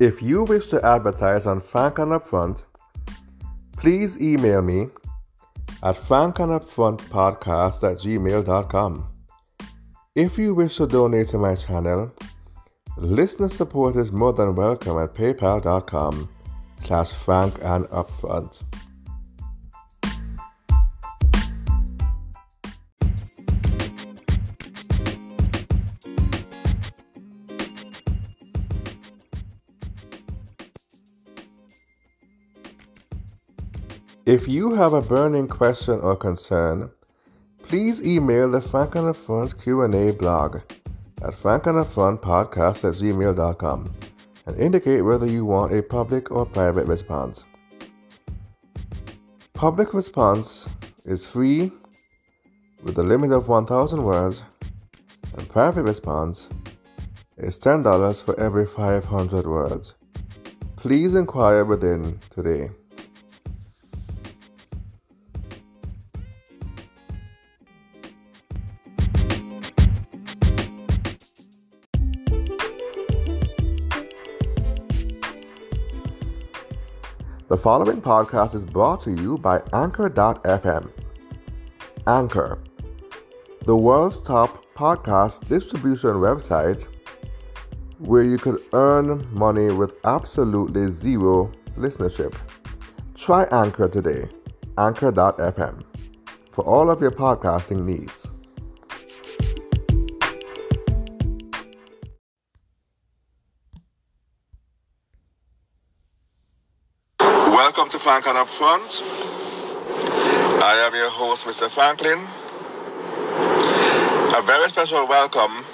If you wish to advertise on Franklin Upfront, please email me at franklinupfrontpodcast at gmail.com. If you wish to donate to my channel, listener support is more than welcome at paypal.com slash franklinupfront. If you have a burning question or concern, please email the Frank Franklin Upfront Q&A blog at franklinupfrontpodcast at gmail.com and indicate whether you want a public or private response. Public response is free with a limit of 1,000 words, and private response is $10 for every 500 words. Please inquire within today. The following podcast is brought to you by Anchor.fm. Anchor, the world's top podcast distribution website where you could earn money with absolutely zero listenership. Try Anchor today, Anchor.fm, for all of your podcasting needs. Welcome to Franklin Upfront. I am your host, Mr. Franklin. A very special welcome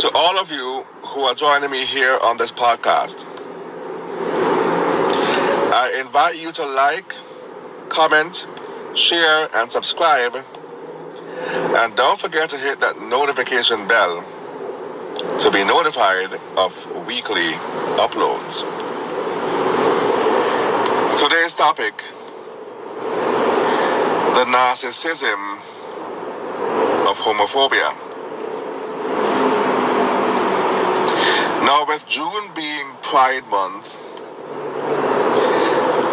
to all of you who are joining me here on this podcast. I invite you to like, comment, share, and subscribe. And don't forget to hit that notification bell to be notified of weekly uploads. Today's topic the narcissism of homophobia. Now, with June being Pride Month,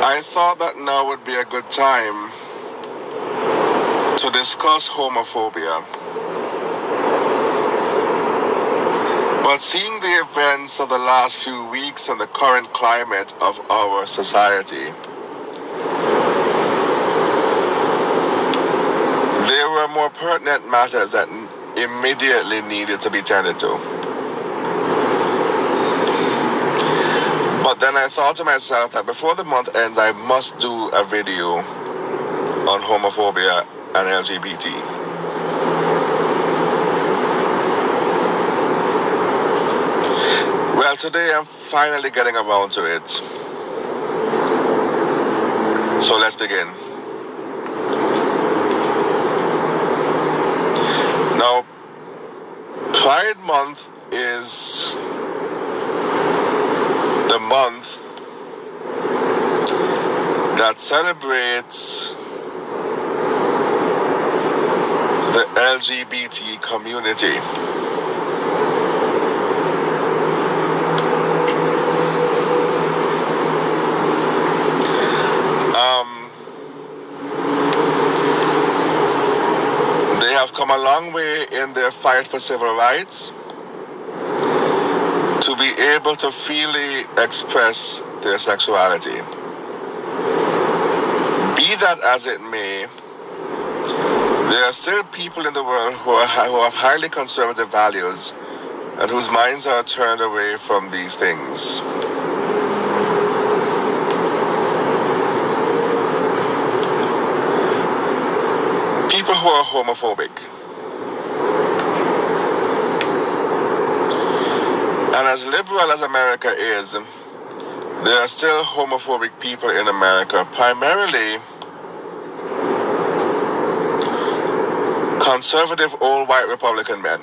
I thought that now would be a good time to discuss homophobia. But seeing the events of the last few weeks and the current climate of our society, there were more pertinent matters that immediately needed to be tended to. But then I thought to myself that before the month ends, I must do a video on homophobia and LGBT. Well, today I'm finally getting around to it. So let's begin. Now, Pride Month is the month that celebrates the LGBT community. Um, they have come a long way in their fight for civil rights to be able to freely express their sexuality. Be that as it may, there are still people in the world who, are, who have highly conservative values and whose minds are turned away from these things. People who are homophobic. And as liberal as America is, there are still homophobic people in America, primarily conservative old white Republican men.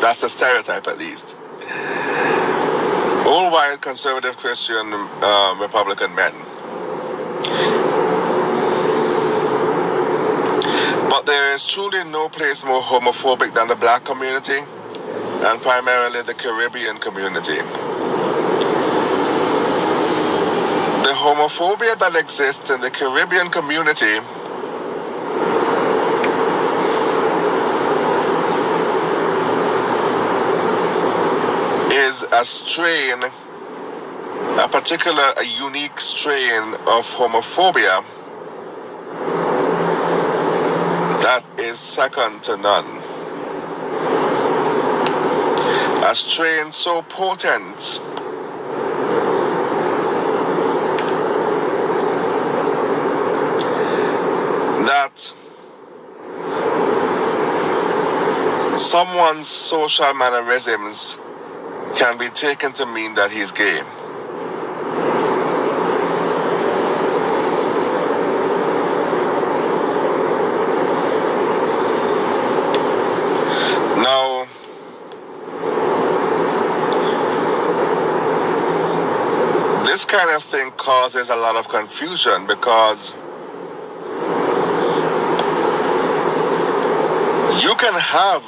That's the stereotype, at least. Old white conservative Christian uh, Republican men. But there is truly no place more homophobic than the black community and primarily the Caribbean community. the homophobia that exists in the Caribbean community is a strain, a particular, a unique strain of homophobia that is second to none. A strain so potent that someone's social mannerisms can be taken to mean that he's gay. Now, this kind of thing causes a lot of confusion because you can have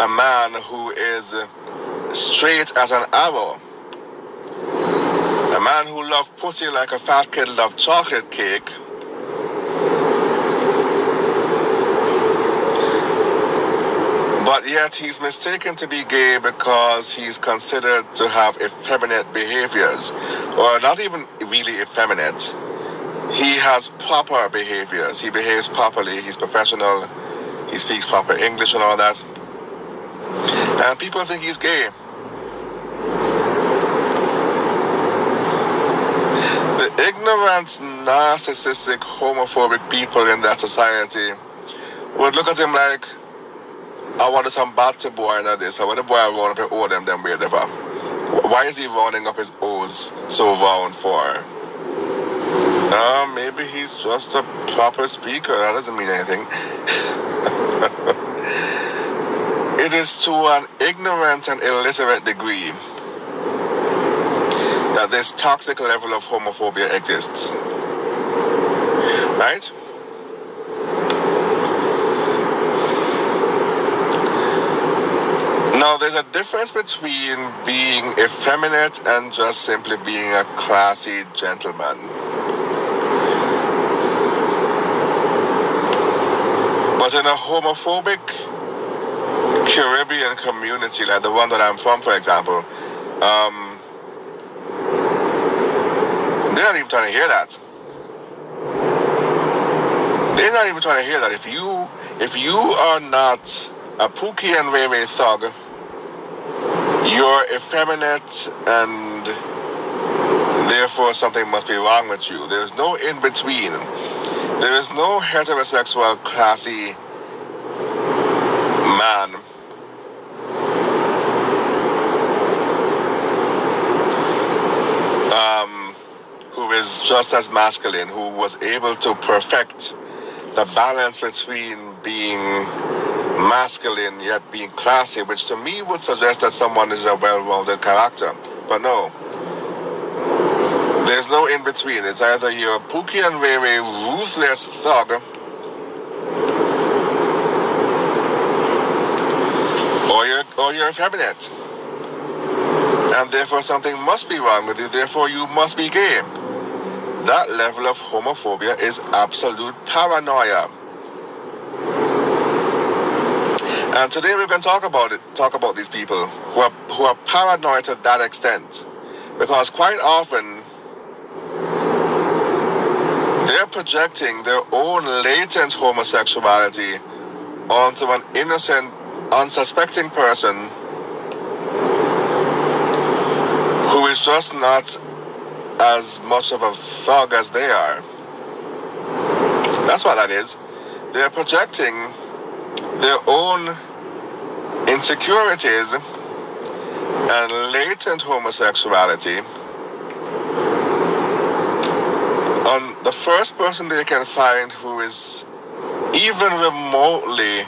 a man who is straight as an arrow. A man who loves pussy like a fat kid loves chocolate cake. But yet he's mistaken to be gay because he's considered to have effeminate behaviors. Or not even really effeminate. He has proper behaviors. He behaves properly. He's professional. He speaks proper English and all that. And people think he's gay. The ignorant, narcissistic, homophobic people in that society would look at him like, I wanted some batty boy in this. I want a boy round up his O them them weird ever. Why is he rounding up his O's so round for? Uh, maybe he's just a proper speaker. That doesn't mean anything. it is to an ignorant and illiterate degree that this toxic level of homophobia exists. Right? Now, there's a difference between being effeminate and just simply being a classy gentleman. But in a homophobic Caribbean community, like the one that I'm from, for example, um, they're not even trying to hear that. They're not even trying to hear that. If you if you are not a Pookie and Ray Ray thug, you're effeminate and therefore something must be wrong with you. There's no in between. There is no heterosexual classy man um, who is just as masculine, who was able to perfect the balance between being masculine yet being classy, which to me would suggest that someone is a well rounded character. But no. There's no in between. It's either you're a Pookie and Ray ruthless thug or you're or you're effeminate. And therefore something must be wrong with you, therefore you must be gay. That level of homophobia is absolute paranoia. And today we're going to talk about it, talk about these people who are who are paranoid to that extent. Because quite often they're projecting their own latent homosexuality onto an innocent, unsuspecting person who is just not as much of a thug as they are. That's what that is. They're projecting their own insecurities and latent homosexuality on the first person they can find who is even remotely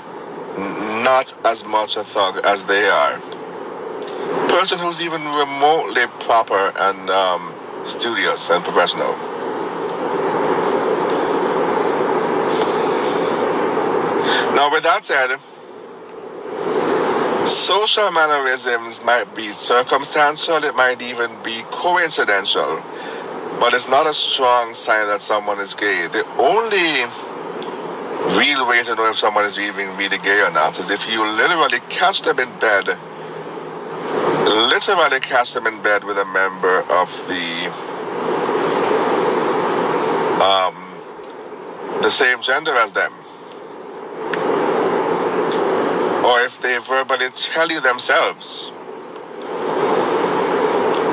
not as much a thug as they are. Person who's even remotely proper and um, studious and professional. Now, with that said, social mannerisms might be circumstantial, it might even be coincidental. but it's not a strong sign that someone is gay. The only real way to know if someone is even really gay or not is if you literally catch them in bed, literally catch them in bed with a member of the um, the same gender as them. Or if they verbally tell you themselves.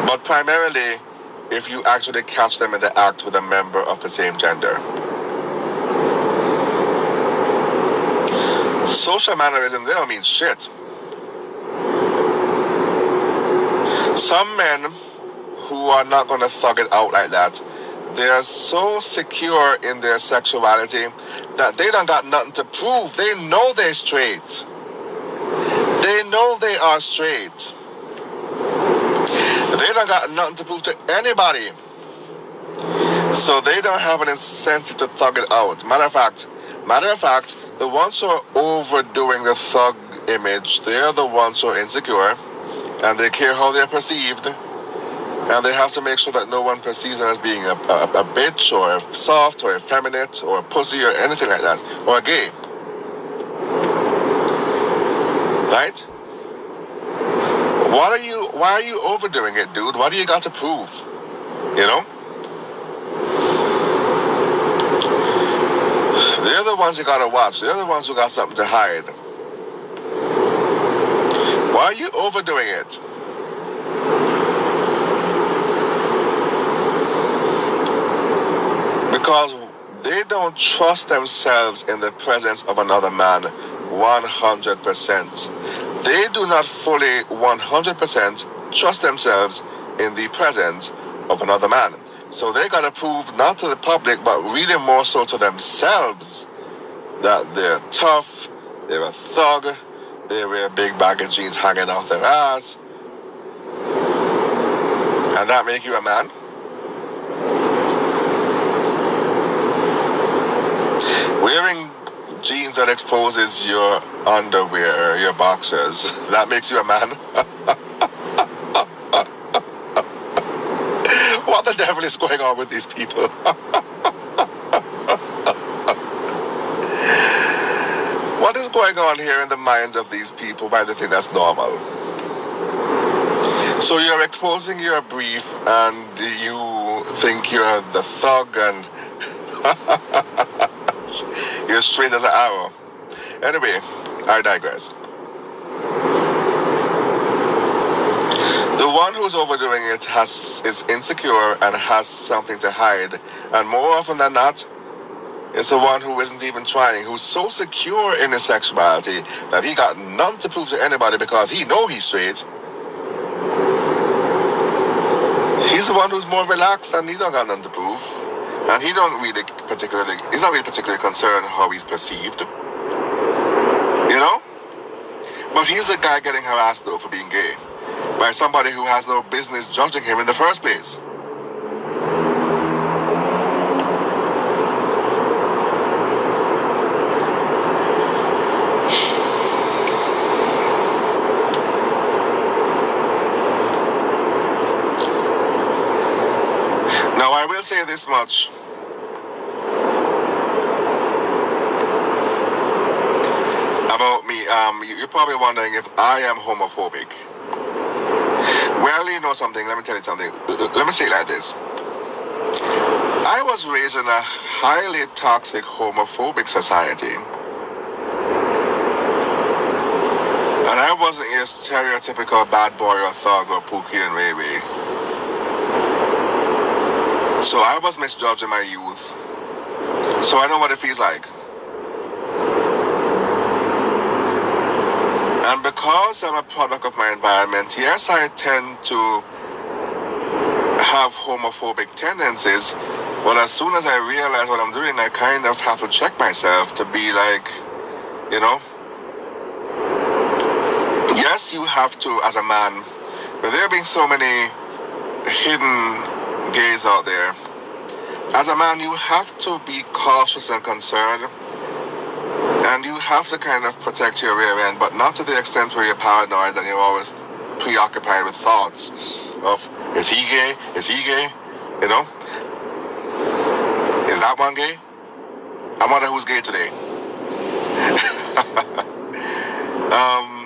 But primarily, if you actually catch them in the act with a member of the same gender. Social mannerism, they don't mean shit. Some men who are not going to thug it out like that, they are so secure in their sexuality that they don't got nothing to prove. They know they're straight. They know they are straight. They don't got nothing to prove to anybody. So they don't have an incentive to thug it out. Matter of fact, matter of fact, the ones who are overdoing the thug image, they're the ones who are insecure and they care how they're perceived. And they have to make sure that no one perceives them as being a, a, a bitch or a soft or effeminate or a pussy or anything like that, or a gay. Right? What are you why are you overdoing it, dude? What do you got to prove? You know? They're the ones you gotta watch. They're the ones who got something to hide. Why are you overdoing it? Because they don't trust themselves in the presence of another man 100%. They do not fully 100% trust themselves in the presence of another man. So they got to prove not to the public, but really more so to themselves that they're tough, they're a thug, they wear big bag of jeans hanging off their ass. And that make you a man? Wearing jeans that exposes your underwear, uh, your boxers, that makes you a man? what the devil is going on with these people? what is going on here in the minds of these people why they think that's normal? So you're exposing your brief and you think you're the thug and you're straight as an arrow. Anyway, I digress. The one who's overdoing it has is insecure and has something to hide, and more often than not, it's the one who isn't even trying, who's so secure in his sexuality that he got none to prove to anybody because he know he's straight. He's the one who's more relaxed and he don't got none to prove. And he don't really particularly, he's not really particularly concerned how he's perceived. You know? But he's the guy getting harassed though for being gay by somebody who has no business judging him in the first place. Now, I will say this much. About me, um, you're probably wondering if I am homophobic. Well, you know something, let me tell you something. Let me say it like this. I was raised in a highly toxic homophobic society. And I wasn't a stereotypical bad boy or thug or Pookie and Ray. So I was misjudged in my youth. So I know what it feels like. And because I'm a product of my environment, yes, I tend to have homophobic tendencies. But as soon as I realize what I'm doing, I kind of have to check myself to be like, you know, yes, you have to, as a man, but there being so many hidden gays out there, as a man, you have to be cautious and concerned and you have to kind of protect your rear end, but not to the extent where you're paranoid and you're always preoccupied with thoughts of is he gay? Is he gay? You know? Is that one gay? I wonder who's gay today. um,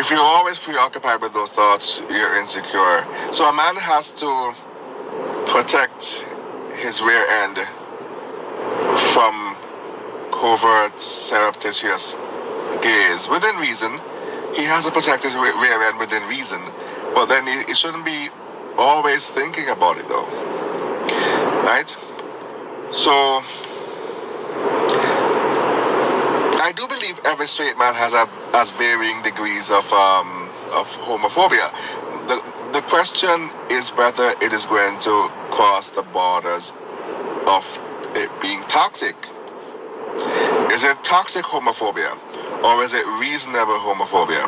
if you're always preoccupied with those thoughts, you're insecure. So a man has to protect his rear end from covert, surreptitious gaze within reason. He has to protect his rear end within reason, but then he, shouldn't be always thinking about it though. Right? So, I do believe every straight man has a, has varying degrees of um, of homophobia. The the question is whether it is going to cross the borders of it being toxic. Is it toxic homophobia or is it reasonable homophobia?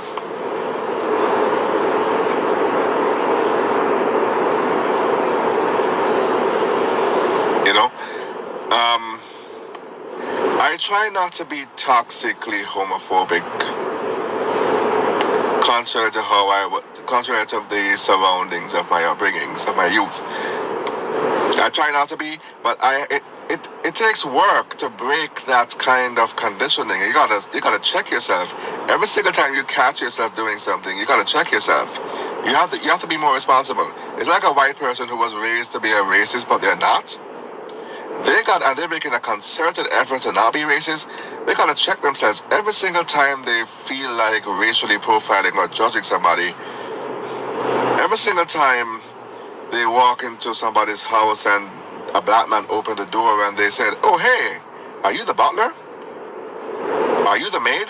You know? Um, I try not to be toxically homophobic, contrary to how I, was, contrary to the surroundings of my upbringings, of my youth. I try not to be, but I it, it it takes work to break that kind of conditioning. You gotta you gotta check yourself every single time you catch yourself doing something. You gotta check yourself. You have to you have to be more responsible. It's like a white person who was raised to be a racist, but they're not. They got and they're making a concerted effort to not be racist. They gotta check themselves every single time they feel like racially profiling or judging somebody. Every single time they walk into somebody's house and a black man opened the door and they said, Oh, hey, are you the butler? Are you the maid?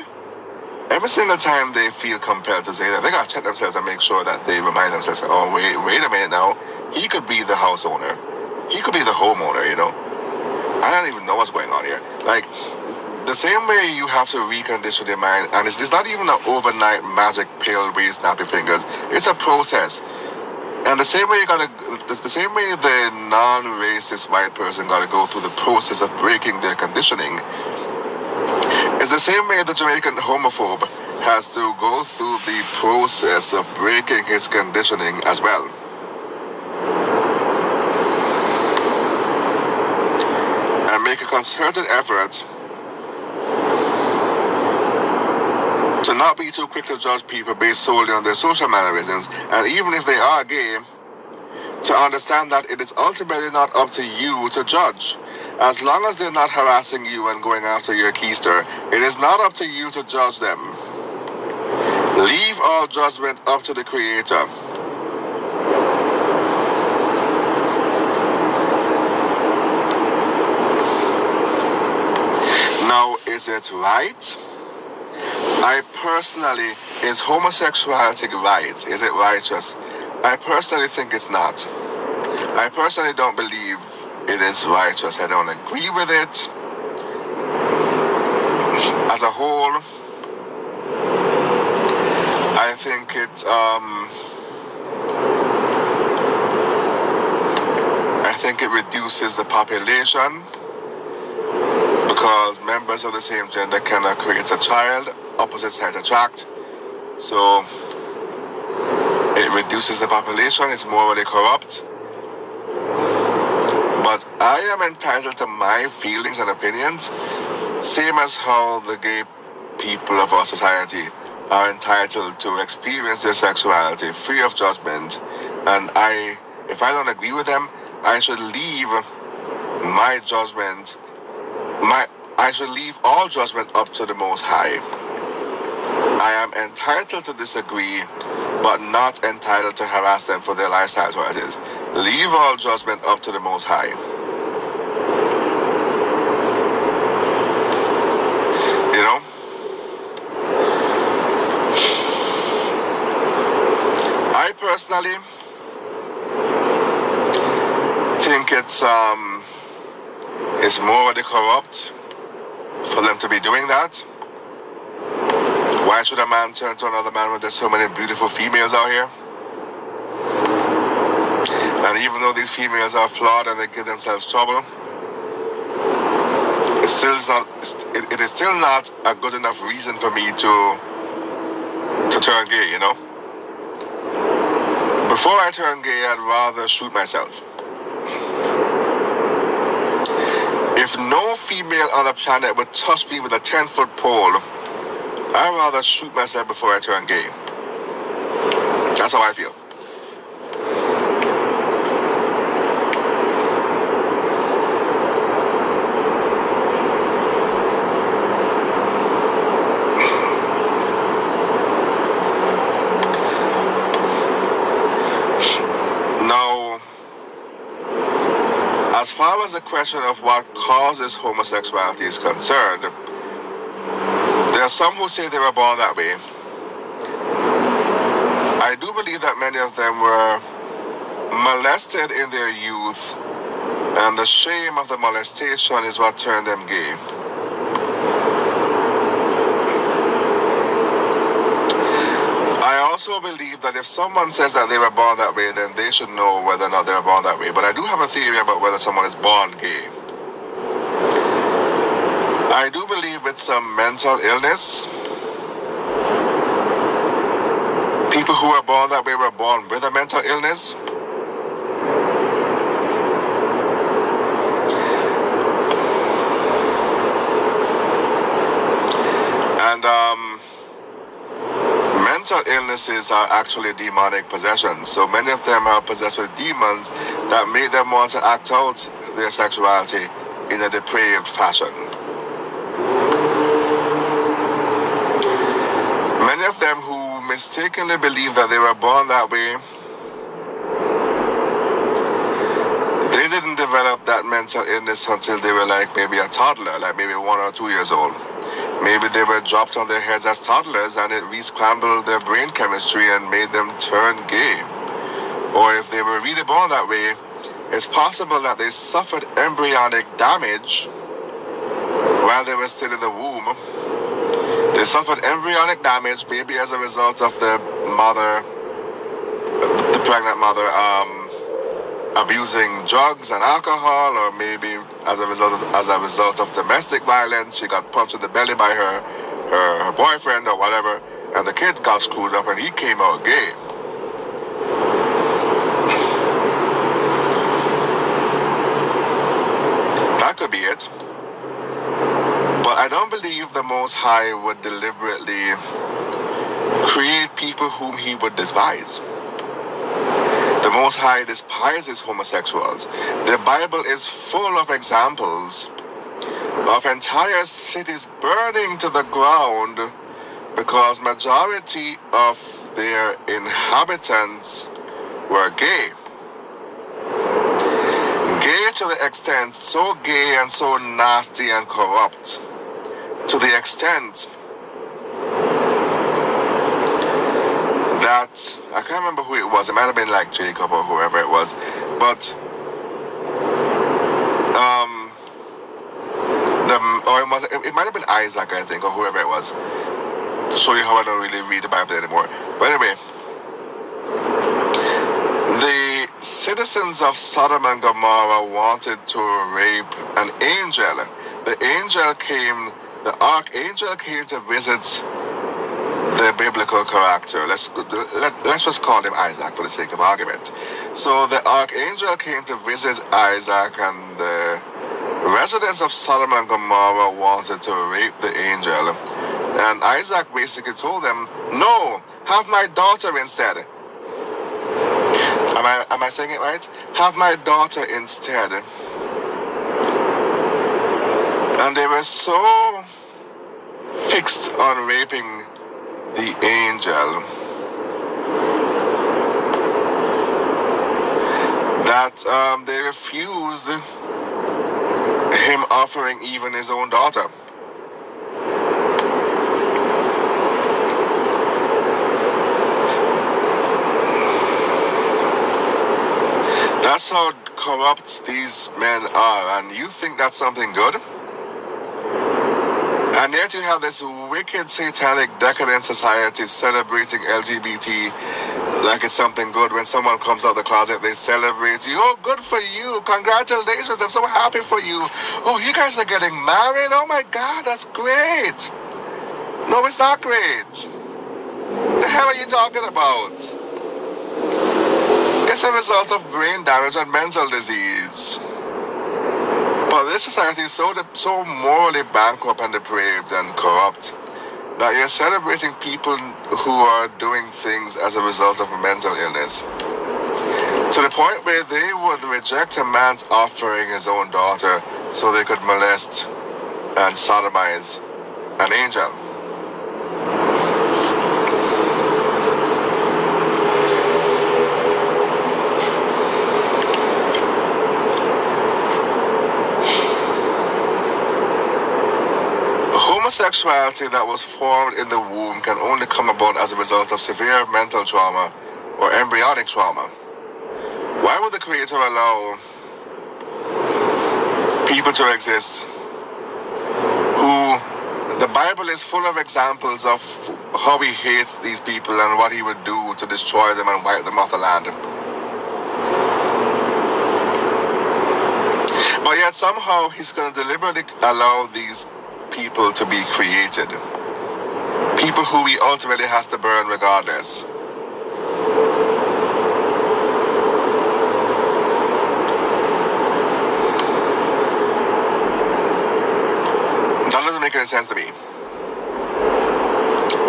Every single time they feel compelled to say that, they gotta check themselves and make sure that they remind themselves, oh, wait, wait a minute now. He could be the house owner. He could be the homeowner, you know? I don't even know what's going on here. Like, the same way you have to recondition your mind, and it's, it's not even an overnight magic pill where you snap your fingers. It's a process. And the same way you gotta, the same way the non-racist white person gotta go through the process of breaking their conditioning, is the same way the Jamaican homophobe has to go through the process of breaking his conditioning as well. And make a concerted effort to not be too quick to judge people based solely on their social mannerisms, and even if they are gay, to understand that it is ultimately not up to you to judge. As long as they're not harassing you and going after your keister, it is not up to you to judge them. Leave all judgment up to the Creator. Now, is it right? I personally, is homosexuality right? Is it righteous? I personally think it's not. I personally don't believe it is righteous. I don't agree with it. As a whole, I think it, um, I think it reduces the population because members of the same gender cannot create a child opposite sex attract. So it reduces the population, it's morally corrupt. But I am entitled to my feelings and opinions, same as how the gay people of our society are entitled to experience their sexuality free of judgment. And I, if I don't agree with them, I should leave my judgment, my, I should leave all judgment up to the Most High. I am entitled to disagree, but not entitled to harass them for their lifestyle choices. Leave all judgment up to the Most High. You know? I personally think it's um it's morally corrupt for them to be doing that. Why should a man turn to another man when there's so many beautiful females out here? And even though these females are flawed and they give themselves trouble, it still is not it, it is still not a good enough reason for me to to turn gay you know before i turn gay i'd rather shoot myself if no female on the planet would touch me with a 10 foot pole i'd rather shoot myself before i turn gay. That's how i feel As far as the question of what causes homosexuality is concerned, there are some who say they were born that way. I do believe that many of them were molested in their youth, and the shame of the molestation is what turned them gay. Also believe that if someone says that they were born that way, then they should know whether or not they were born that way. But I do have a theory about whether someone is born gay. I do believe it's some mental illness. People who were born that way were born with a mental illness. And um, mental illnesses are actually demonic possessions. So many of them are possessed with demons that made them want to act out their sexuality in a depraved fashion. Many of them who mistakenly believe that they were born that way, they didn't develop that mental illness until they were like maybe a toddler, like maybe one or two years old. Maybe they were dropped on their heads as toddlers and it re-scrambled their brain chemistry and made them turn gay. Or if they were really born that way, it's possible that they suffered embryonic damage while they were still in the womb. They suffered embryonic damage, maybe as a result of the mother, the pregnant mother, um, abusing drugs and alcohol, or maybe as a result of, as a result of domestic violence, she got punched in the belly by her, her, her boyfriend or whatever, and the kid got screwed up and he came out gay. That could be it. But I don't believe the Most High would deliberately create people whom he would despise. The Most High despises homosexuals. The Bible is full of examples of entire cities burning to the ground because majority of their inhabitants were gay. Gay to the extent so gay and so nasty and corrupt to the extent that I can't remember who it was. It might have been like Jacob or whoever it was, but um, the or it was it, might have been Isaac, I think, or whoever it was. To show you how I don't really read the Bible anymore. But anyway, the citizens of Sodom and Gomorrah wanted to rape an angel. The angel came, the archangel came to visit the biblical character. Let's let, let's just call him Isaac for the sake of argument. So the archangel came to visit Isaac, and the residents of Sodom and Gomorrah wanted to rape the angel. And Isaac basically told them, "No, have my daughter instead." Am I am I saying it right? Have my daughter instead. And they were so fixed on raping the angel that um, they refused him offering even his own daughter. That's how corrupt these men are, and you think that's something good? And yet you have this wicked, satanic, decadent society celebrating LGBT like it's something good. When someone comes out the closet they celebrate you. Oh good for you. Congratulations. I'm so happy for you. Oh you guys are getting married. Oh my god that's great. No it's not great. The hell are you talking about? It's a result of brain damage and mental disease but this society is so so morally bankrupt and depraved and corrupt that you're celebrating people who are doing things as a result of a mental illness. To the point where they would reject a man's offering his own daughter so they could molest and sodomize an angel. Homosexuality that was formed in the womb can only come about as a result of severe mental trauma or embryonic trauma. Why would the Creator allow people to exist who the Bible is full of examples of how he hates these people and what he would do to destroy them and wipe them off the land? But yet somehow he's going to deliberately allow these people to be created. People who he ultimately has to burn regardless. That doesn't make any sense to me.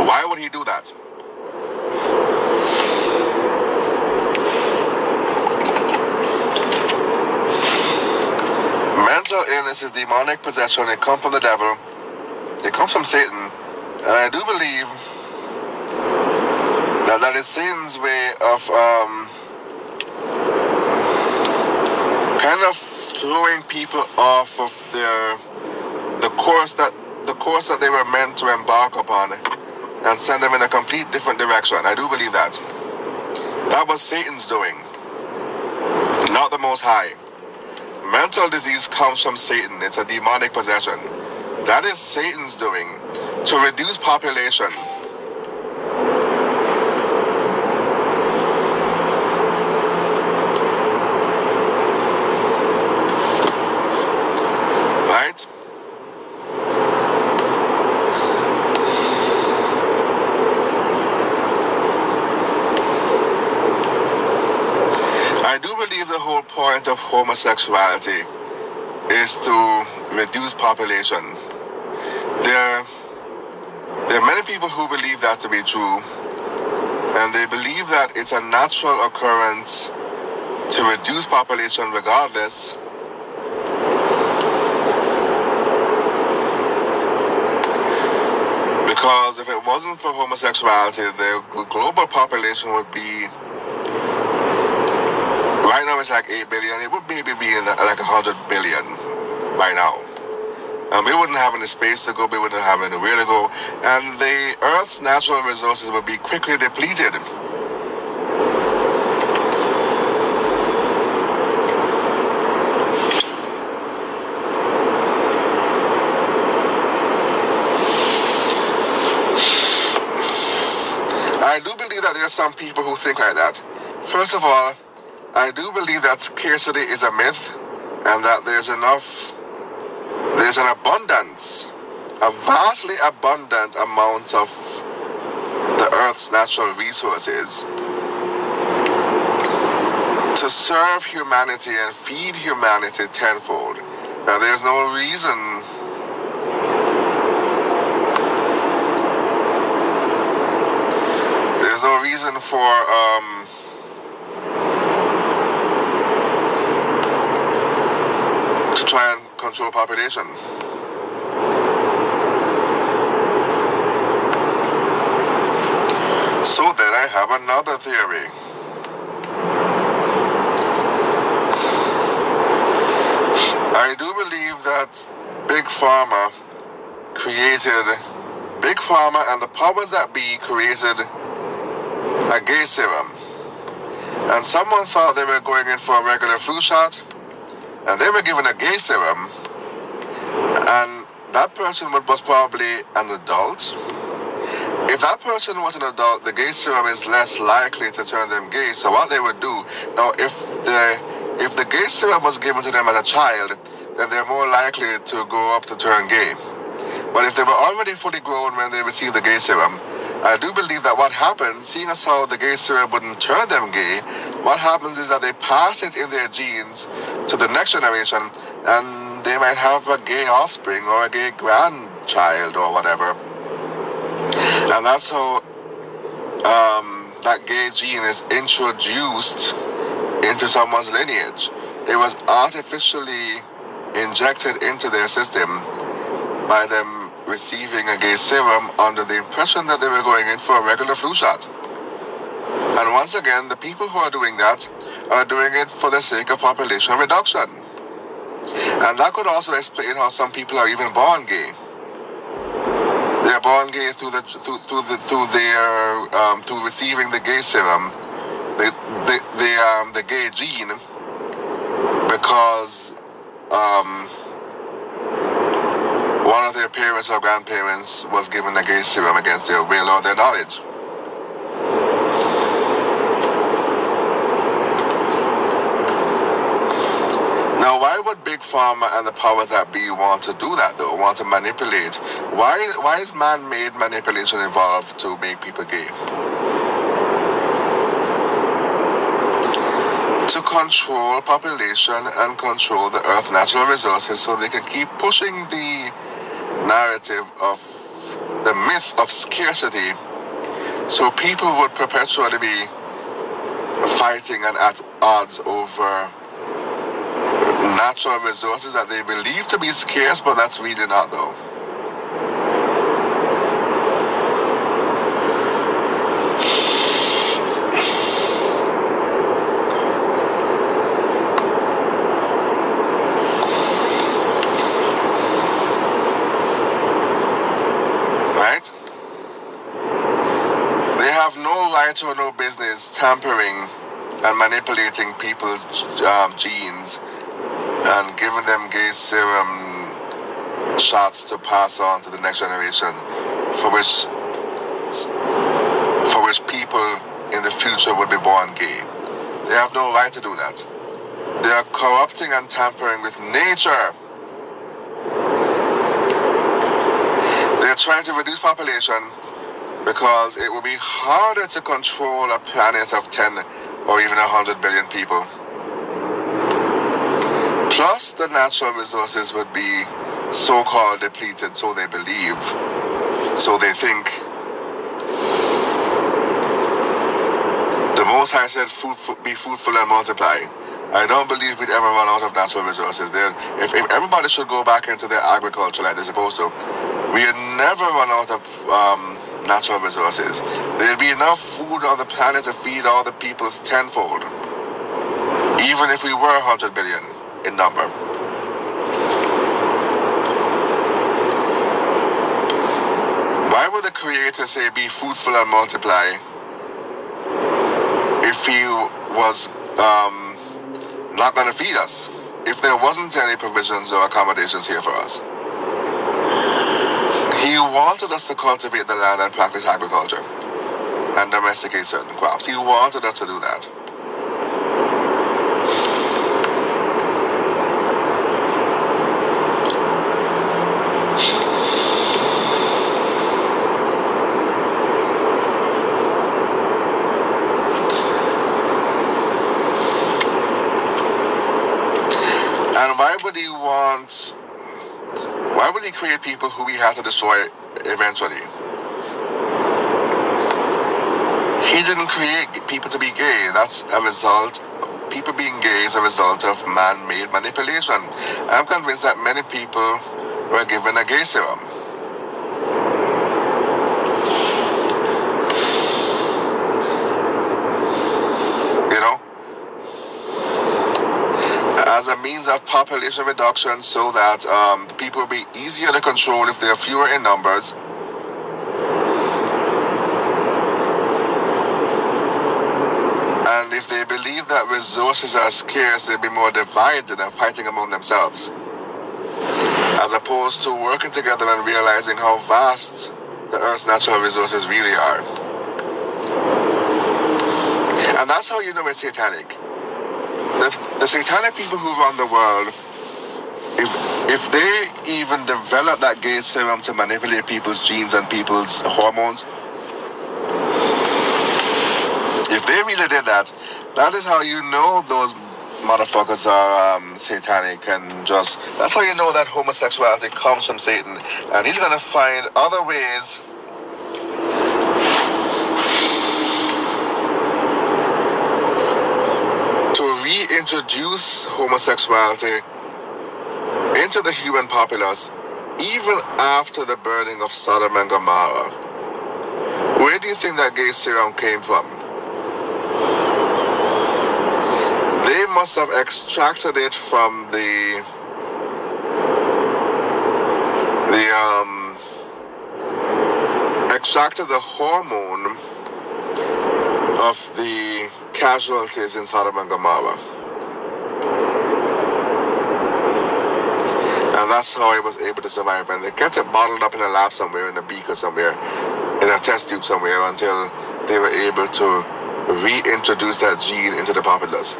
Why would he do that? Illness is demonic possession. It comes from the devil. It comes from Satan. And I do believe that that is Satan's way of um, kind of throwing people off of their the course that the course that they were meant to embark upon and send them in a complete different direction. I do believe that. That was Satan's doing, not the Most High. Mental disease comes from Satan. It's a demonic possession. That is Satan's doing to reduce population. Right? I do believe the whole point of homosexuality is to reduce population. There, there are many people who believe that to be true, and they believe that it's a natural occurrence to reduce population regardless. Because if it wasn't for homosexuality, the global population would be Right now it's like 8 billion. It would maybe be in the, like 100 billion by now. Um, and we wouldn't have any space to go, we wouldn't have anywhere to go, and the Earth's natural resources would be quickly depleted. I do believe that there are some people who think like that. First of all, I do believe that scarcity is a myth and that there's enough, there's an abundance, a vastly abundant amount of the earth's natural resources to serve humanity and feed humanity tenfold. Now, there's no reason there's no reason for um, and control population. So then I have another theory. I do believe that Big Pharma created, Big Pharma and the powers that be created a gay serum. And someone thought they were going in for a regular flu shot and they were given a gay serum, and that person was probably an adult, if that person was an adult, the gay serum is less likely to turn them gay. So what they would do now, if the if the gay serum was given to them as a child, then they're more likely to grow up to turn gay. But if they were already fully grown when they received the gay serum, I do believe that what happens, seeing as how the gay serum wouldn't turn them gay, what happens is that they pass it in their genes to the next generation, and they might have a gay offspring or a gay grandchild or whatever. And that's how um, that gay gene is introduced into someone's lineage. It was artificially injected into their system by them receiving a gay serum under the impression that they were going in for a regular flu shot. And once again, the people who are doing that are doing it for the sake of population reduction. And that could also explain how some people are even born gay. They are born gay through the through, through the through their um, through receiving the gay serum, the the the um, the gay gene, because um, one of their parents or grandparents was given a gay serum against their will or their knowledge. Now, why would Big Pharma and the powers that be want to do that, though? Want to manipulate? Why, why is man made manipulation involved to make people gay? To control population and control the Earth's natural resources so they can keep pushing the narrative of the myth of scarcity so people would perpetually be fighting and at odds over natural resources that they believe to be scarce, but that's really not though. Right? They no right no business tampering and manipulating people's um, genes and giving them gay serum shots to pass on to the next generation for which for which people in the future would be born gay. They have no right to do that. They are corrupting and tampering with nature. They are trying to reduce population because it will be harder to control a planet of 10 or even 100 billion people. Plus, the natural resources would be so called depleted, so they believe, so they think. The Most High said, be fruitful and multiply. I don't believe we'd ever run out of natural resources. If, if everybody should go back into their agriculture like they're supposed to, we'd never run out of um, natural resources. There'd be enough food on the planet to feed all the peoples tenfold, even if we were 100 billion in number. Why would the Creator say, Be fruitful and multiply, if He was um, not going to feed us? If there wasn't any provisions or accommodations here for us? He wanted us to cultivate the land and practice agriculture and domesticate certain crops. He wanted us to do that. And why would he want, why would he create people who we have to destroy eventually? He didn't create people to be gay. That's a result, people being gay is a result of man made manipulation. I'm convinced that many people were given a gay serum. You know? As a means of population reduction so that um, people will be easier to control if they are fewer in numbers. And if they believe that resources are scarce, they'll be more divided and fighting among themselves. As opposed to working together and realizing how vast the Earth's natural resources really are. And that's how you know it's satanic. The, the satanic people who run the world, if, if they even develop that gay serum to manipulate people's genes and people's hormones, if they really did that, that is how you know those motherfuckers are um, satanic and just that's how you know that homosexuality comes from Satan. And he's gonna find other ways to reintroduce homosexuality into the human populace even after the burning of Sodom and Gomorrah. Where do you think that gay serum came from? they must have extracted it from the the um extracted the hormone of the casualties in and And that's how I was able to survive. And they kept it bottled up in a lab somewhere, in a beaker somewhere, in a test tube somewhere, until they were able to reintroduce that gene into the populace.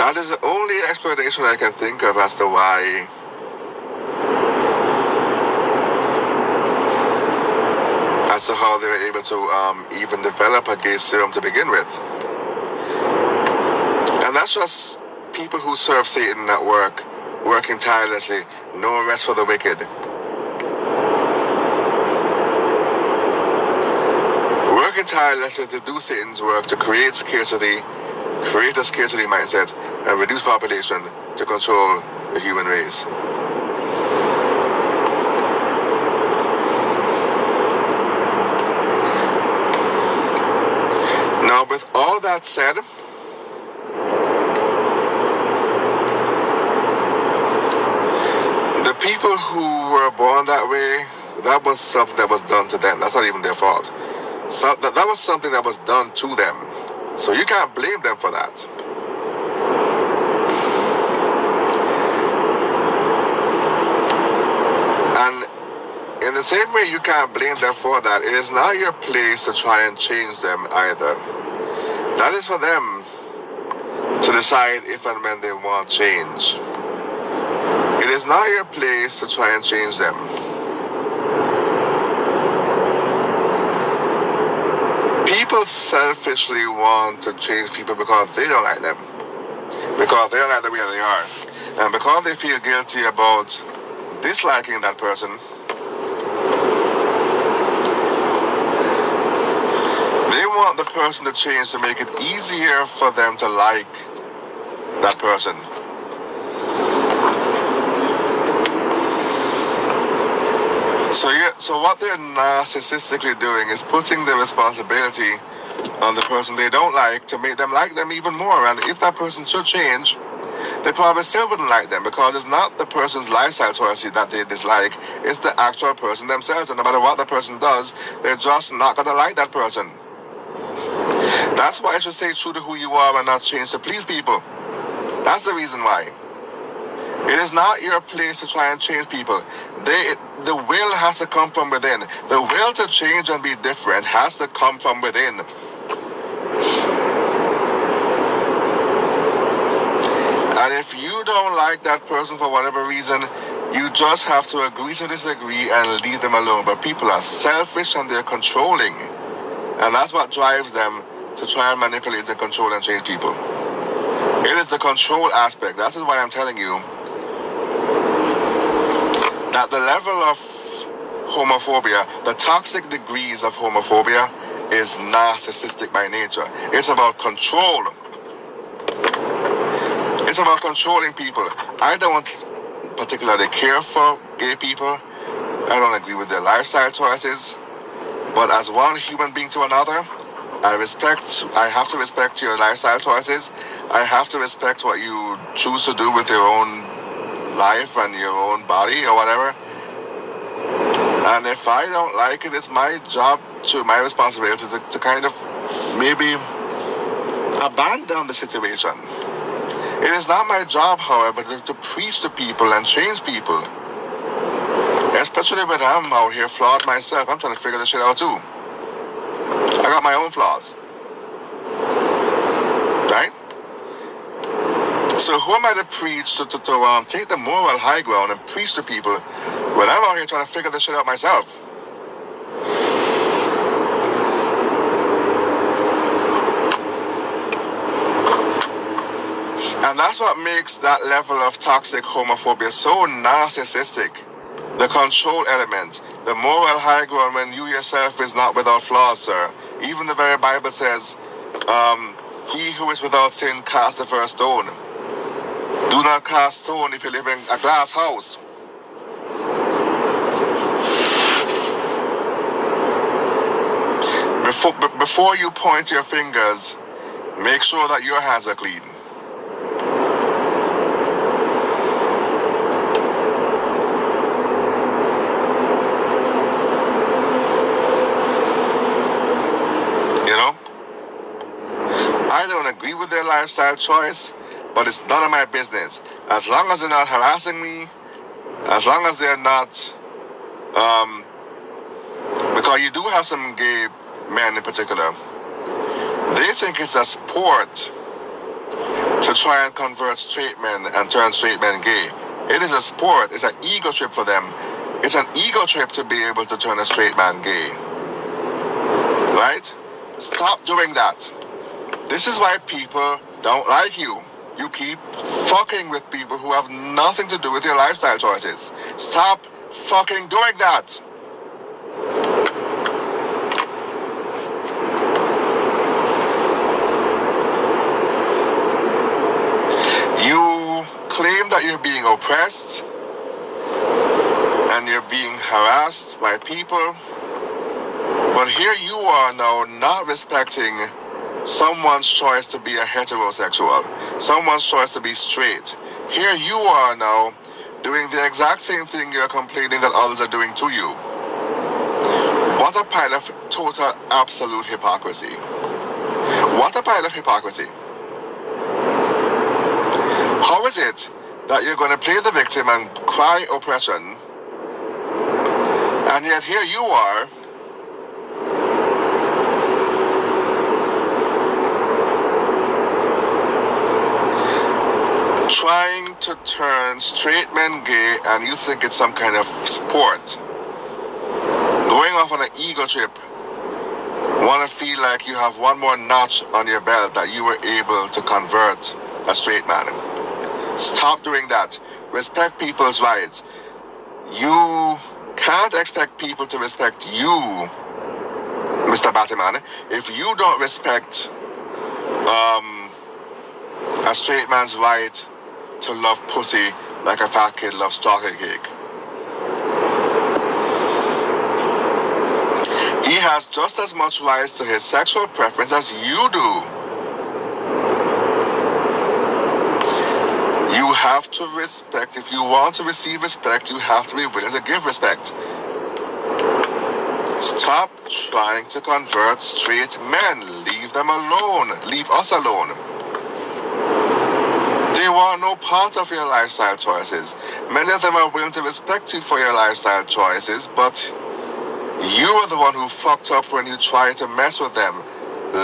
That is the only explanation I can think of as to why to how they were able to um, even develop a gay serum to begin with. And that's just people who serve Satan at work, working tirelessly, no rest for the wicked. Working tirelessly to do Satan's work, to create scarcity, create a scarcity mindset, and reduce population to control the human race. Now, with all that said, the people who were born that way, that was something that was done to them. That's not even their fault. So that, that was something that was done to them. So you can't blame them for that. In the same way you can't blame them for that, it is not your place to try and change them either. That is for them to decide if and when they want change. It is not your place to try and change them. People selfishly want to change people because they don't like them. Because they don't like the way they are. And because they feel guilty about disliking that person, want the person to change to make it easier for them to like that person. So yeah, so what they're narcissistically doing is putting the responsibility on the person they don't like to make them like them even more. And if that person should change, they probably still wouldn't like them because it's not the person's lifestyle choices that they dislike, it's the actual person themselves. And no matter what the person does, they're just not gonna like that person. That's why I should stay true to who you are and not change to please people. That's the reason why. It is not your place to try and change people. They, the will has to come from within. The will to change and be different has to come from within. And if you don't like that person for whatever reason, you just have to agree to disagree and leave them alone. But people are selfish and they're controlling. And that's what drives them to try and manipulate and control and change people. It is the control aspect. That is why I'm telling you that the level of homophobia, the toxic degrees of homophobia, is narcissistic by nature. It's about control. It's about controlling people. I don't particularly care for gay people. I don't agree with their lifestyle choices. But as one human being to another, I respect, I have to respect your lifestyle choices. I have to respect what you choose to do with your own life and your own body or whatever. And if I don't like it, it's my job to, my responsibility to, to kind of maybe abandon the situation. It is not my job, however, to, to preach to people and change people. Especially when I'm out here flawed myself. I'm trying to figure this shit out too. I got my own flaws. Right? So who am I to preach to, to, to um, take the moral high ground and preach to people when I'm out here trying to figure this shit out myself? And that's what makes that level of toxic homophobia so narcissistic. The control element, the moral high ground when you yourself is not without flaws, sir. Even the very Bible says, um, he who is without sin cast the first stone. Do not cast stone if you live in a glass house. Before, before you point your fingers, make sure that your hands are clean. Agree with their lifestyle choice, but it's none of my business. As long as they're not harassing me, as long as they're not, um, because you do have some gay men in particular, they think it's a sport to try and convert straight men and turn straight men gay. It is a sport, it's an ego trip for them. It's an ego trip to be able to turn a straight man gay. Right? Stop doing that. This is why people don't like you. You keep fucking with people who have nothing to do with your lifestyle choices. Stop fucking doing that. You claim that you're being oppressed and you're being harassed by people, but here you are now not respecting someone's choice to be a heterosexual, someone's choice to be straight. Here you are now doing the exact same thing you're complaining that others are doing to you. What a pile of total, absolute hypocrisy. What a pile of hypocrisy. How is it that you're going to play the victim and cry oppression, and yet here you are trying to turn straight men gay and you think it's some kind of sport. Going off on an ego trip, want to feel like you have one more notch on your belt that you were able to convert a straight man. Stop doing that. Respect people's rights. You can't expect people to respect you, Mr. Batman, if you don't respect um, a straight man's right to love pussy like a fat kid loves chocolate cake. He has just as much rights to his sexual preference as you do. You have to respect. If you want to receive respect, you have to be willing to give respect. Stop trying to convert straight men. Leave them alone. Leave us alone. They want no part of your lifestyle choices. Many of them are willing to respect you for your lifestyle choices, but you are the one who fucked up when you tried to mess with them.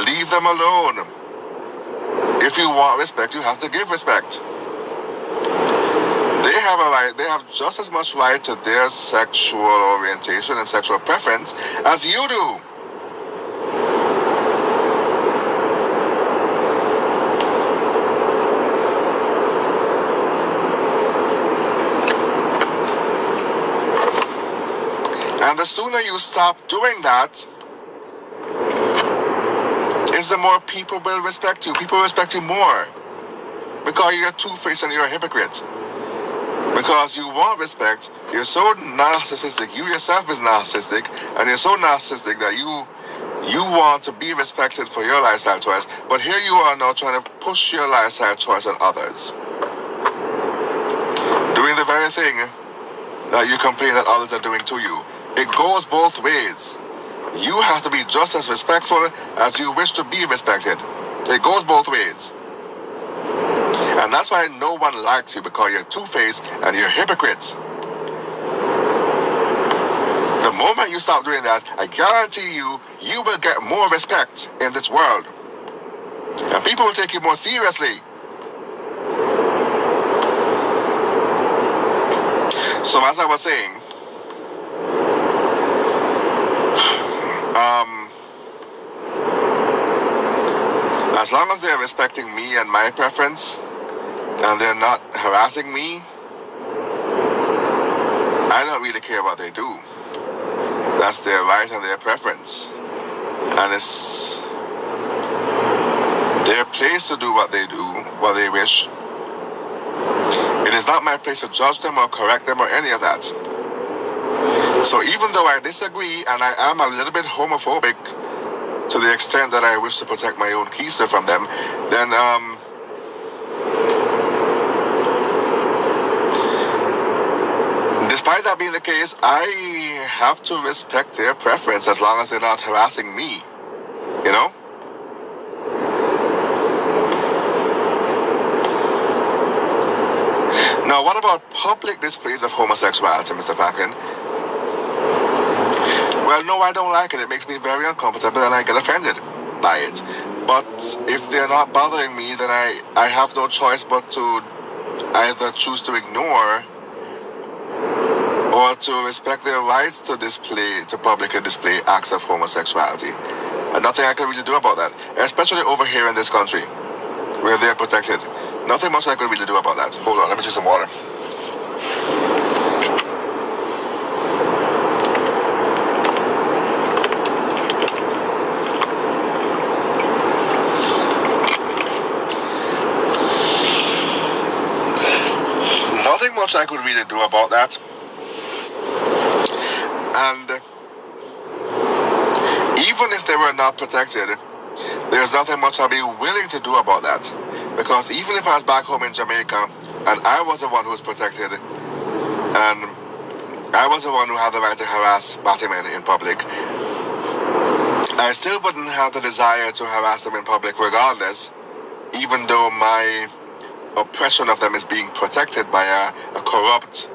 Leave them alone. If you want respect, you have to give respect. They have a right, they have just as much right to their sexual orientation and sexual preference as you do. And the sooner you stop doing that, is the more people will respect you. People respect you more. Because you're two-faced and you're a hypocrite. Because you want respect, you're so narcissistic. You yourself is narcissistic, and you're so narcissistic that you you want to be respected for your lifestyle choice. But here you are now trying to push your lifestyle choice on others. Doing the very thing that you complain that others are doing to you. It goes both ways. You have to be just as respectful as you wish to be respected. It goes both ways. And that's why no one likes you because you're two faced and you're hypocrites. The moment you stop doing that, I guarantee you, you will get more respect in this world. And people will take you more seriously. So, as I was saying, um, as long as they're respecting me and my preference, and they're not harassing me, I don't really care what they do. That's their right and their preference. And it's their place to do what they do, what they wish. It is not my place to judge them or correct them or any of that. So even though I disagree and I am a little bit homophobic to the extent that I wish to protect my own keister from them, then um, despite that being the case, I have to respect their preference as long as they're not harassing me. You know? Now, what about public displays of homosexuality, Mr. Franklin? Well, no, I don't like it. It makes me very uncomfortable and I get offended by it. But if they're not bothering me, then I, I have no choice but to either choose to ignore or to respect their rights to display, to publicly display acts of homosexuality. And nothing I can really do about that, especially over here in this country, where they're protected. Nothing much I can really do about that. Hold on, let me drink some water. Nothing much I could really do about that. And uh, even if they were not protected, there's nothing much I'd be willing to do about that. Because even if I was back home in Jamaica and I was the one who was protected and I was the one who had the right to harass Batman in public, I still wouldn't have the desire to harass them in public regardless, even though my oppression of them is being protected by a, a corrupt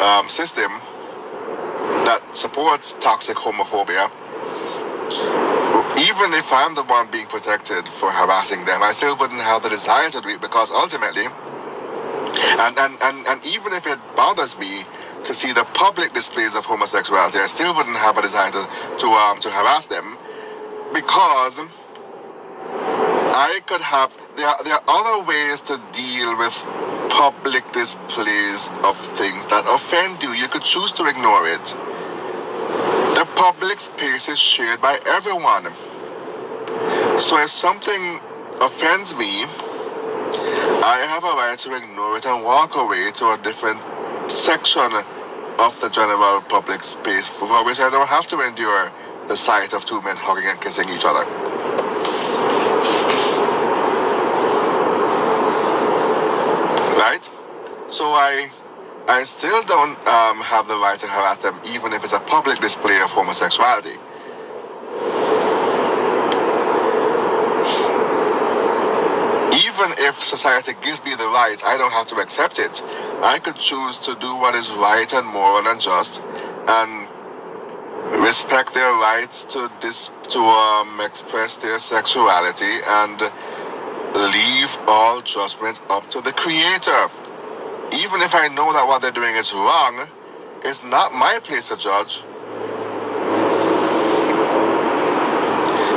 um, system that supports toxic homophobia, even if I'm the one being protected for harassing them, I still wouldn't have the desire to do it because ultimately, and, and, and, and even if it bothers me to see the public displays of homosexuality, I still wouldn't have a desire to, to, um, to harass them because I could have, there are, there are other ways to deal with public displays of things that offend you. You could choose to ignore it. The public space is shared by everyone. So if something offends me, I have a right to ignore it and walk away to a different section of the general public space for which I don't have to endure the sight of two men hugging and kissing each other. Right? So I I still don't um, have the right to harass them, even if it's a public display of homosexuality. Even if society gives me the right, I don't have to accept it. I could choose to do what is right and moral and just, and respect their rights to this to um, express their sexuality and leave all judgment up to the Creator even if I know that what they're doing is wrong, it's not my place to judge.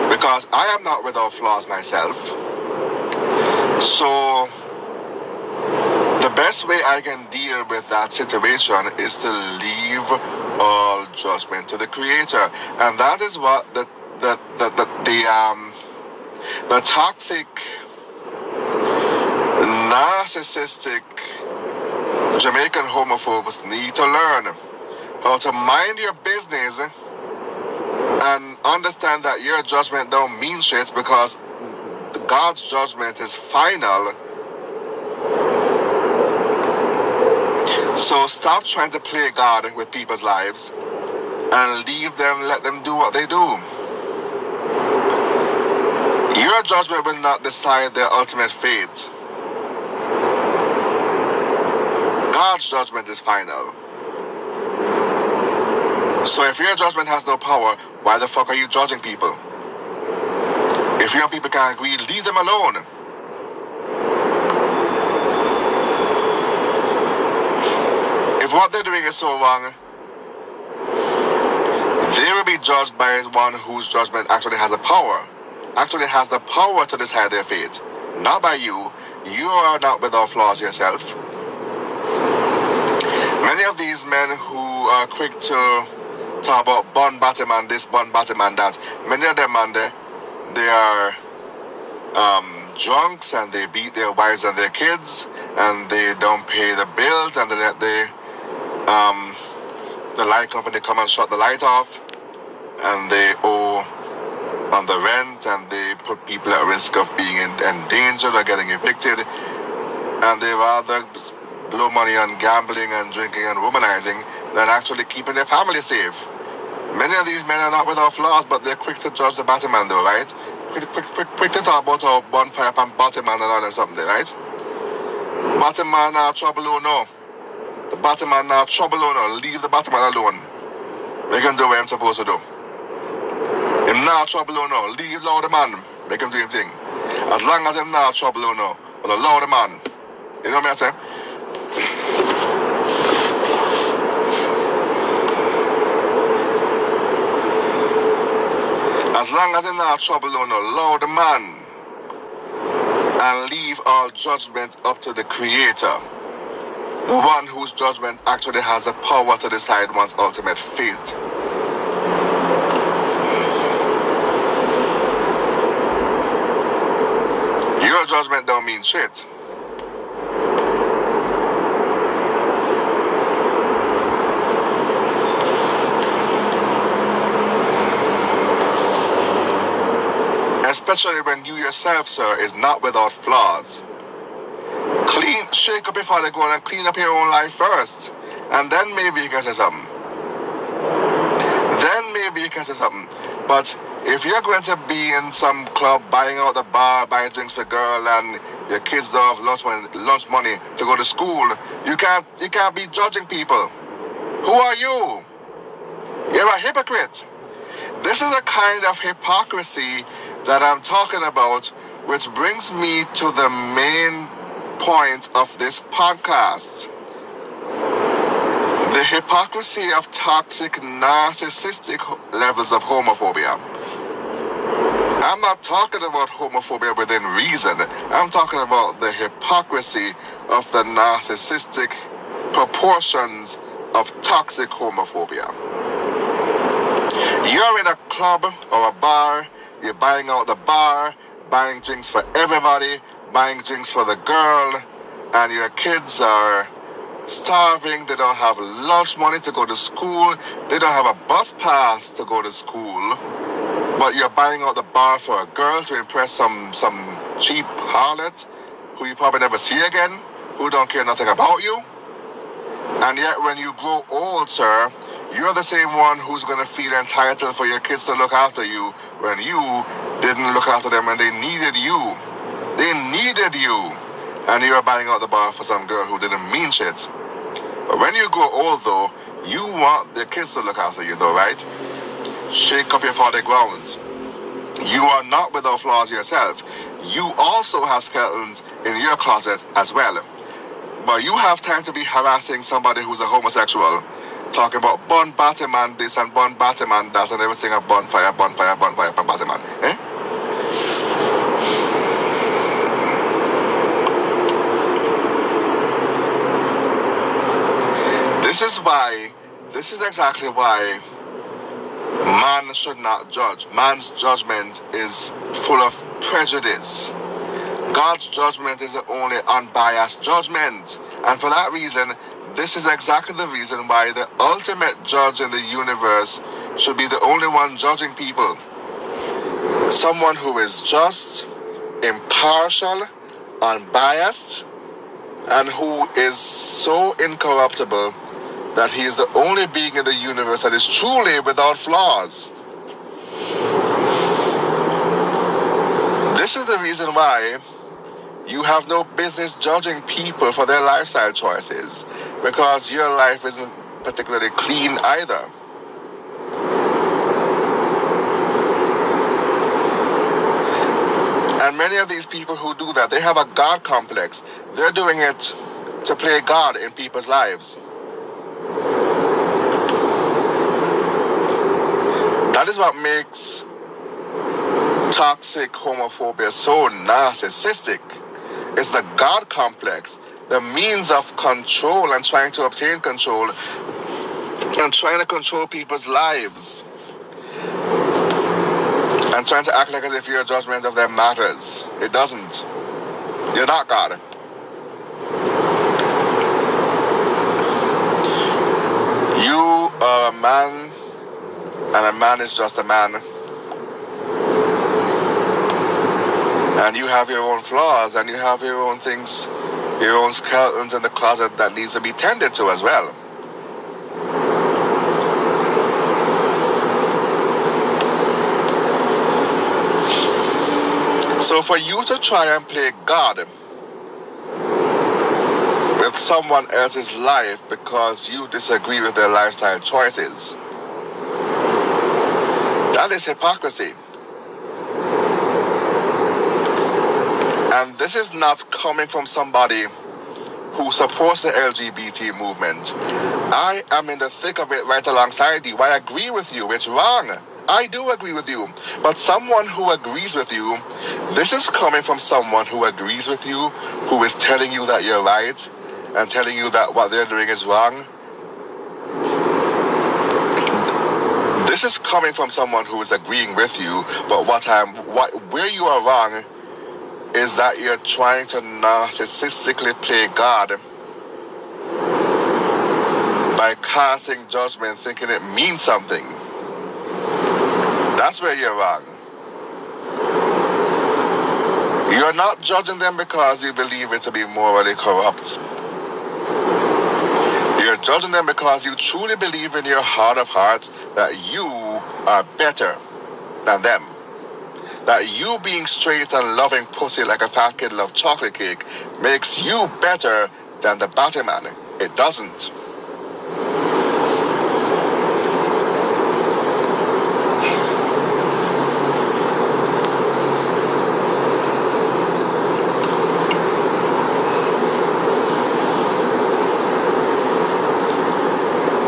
Because I am not without flaws myself. So, the best way I can deal with that situation is to leave all judgment to the Creator. And that is what the, the, the, the, the, um, the toxic, narcissistic, Jamaican homophobes need to learn how to mind your business and understand that your judgment don't mean shit because God's judgment is final. So stop trying to play God with people's lives and leave them, let them do what they do. Your judgment will not decide their ultimate fate. God's judgment is final. So if your judgment has no power, why the fuck are you judging people? If young people can't agree, leave them alone. If what they're doing is so wrong, they will be judged by one whose judgment actually has the power, actually has the power to decide their fate. Not by you. You are not without flaws yourself. Many of these men who are quick to talk about Bon Batman this, Bon Batman that. Many of them, man, they, they are um, drunks and they beat their wives and their kids and they don't pay the bills and they let the, um, the light company come and shut the light off and they owe on the rent and they put people at risk of being in, in danger or getting evicted and they rather blow money on gambling and drinking and womanizing than actually keeping their family safe. Many of these men are not without flaws, but they're quick to judge the Batman, though, right? Quick, quick, quick, quick to talk about a bonfire and Batman and all that something, right? Batman now trouble, oh no. The Batman now trouble, oh no. Leave the Batman alone. Make him do what I'm supposed to do. Him not trouble, oh no. Leave the man. Make him do his thing. As long as him not trouble, oh no. But allow the man. You know what I'm saying? As long as our trouble, don't allow the man and leave all judgment up to the Creator, the one whose judgment actually has the power to decide one's ultimate fate. Your judgment don't mean shit. Especially when you yourself, sir, is not without flaws. Clean, shake up your father, go and clean up your own life first, and then maybe you can say something. Then maybe you can say something. But if you're going to be in some club buying out the bar, buying drinks for girl, and your kids don't have lunch money, lunch money to go to school, you can't you can't be judging people. Who are you? You're a hypocrite. This is a kind of hypocrisy that I'm talking about, which brings me to the main point of this podcast the hypocrisy of toxic, narcissistic levels of homophobia. I'm not talking about homophobia within reason. I'm talking about the hypocrisy of the narcissistic proportions of toxic homophobia. You're in a club or a bar, you're buying out the bar, buying drinks for everybody, buying drinks for the girl, and your kids are starving, they don't have lunch money to go to school, they don't have a bus pass to go to school, but you're buying out the bar for a girl to impress some some cheap harlot who you probably never see again, who don't care nothing about you. And yet, when you grow old, sir, you're the same one who's going to feel entitled for your kids to look after you when you didn't look after them when they needed you. They needed you. And you're buying out the bar for some girl who didn't mean shit. But when you grow old, though, you want the kids to look after you, though, right? Shake up your father grounds. You are not without flaws yourself. You also have skeletons in your closet as well. But you have time to be harassing somebody who's a homosexual, talking about Bon Batman this and Bon Batman that and everything a bonfire, bonfire, bonfire, Bon Batman. Eh? This is why, this is exactly why man should not judge. Man's judgment is full of prejudice. God's judgment is the only unbiased judgment. And for that reason, this is exactly the reason why the ultimate judge in the universe should be the only one judging people. Someone who is just, impartial, unbiased, and who is so incorruptible that he is the only being in the universe that is truly without flaws. This is the reason why you have no business judging people for their lifestyle choices because your life isn't particularly clean either. And many of these people who do that, they have a God complex. They're doing it to play God in people's lives. That is what makes toxic homophobia so narcissistic. It's the God complex, the means of control and trying to obtain control and trying to control people's lives and trying to act like as if your judgment of them matters. It doesn't. You're not God. You are a man, and a man is just a man. And you have your own flaws, and you have your own things, your own skeletons in the closet that needs to be tended to as well. So for you to try and play God with someone else's life because you disagree with their lifestyle choices, that is hypocrisy. And this is not coming from somebody who supports the LGBT movement. I am in the thick of it right alongside you. I agree with you. It's wrong. I do agree with you. But someone who agrees with you, this is coming from someone who agrees with you, who is telling you that you're right and telling you that what they're doing is wrong. This is coming from someone who is agreeing with you, but what I'm what where you are wrong is that you're trying to narcissistically play God by casting judgment thinking it means something. That's where you're wrong. You're not judging them because you believe it to be morally corrupt. You're judging them because you truly believe in your heart of hearts that you are better than them. That you being straight and loving pussy like a fat kid loves chocolate cake makes you better than the Batman. It doesn't.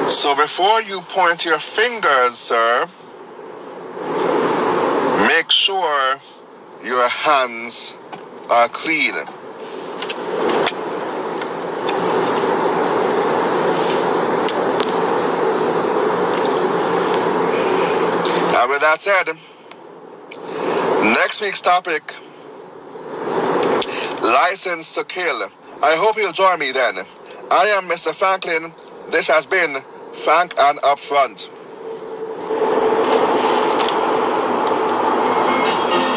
So before you point your fingers, sir, make sure your hands are clean. And with that said, next week's topic license to kill. I hope you'll join me then. I am Mr. Franklin. This has been Franklin Upfront. Thank you.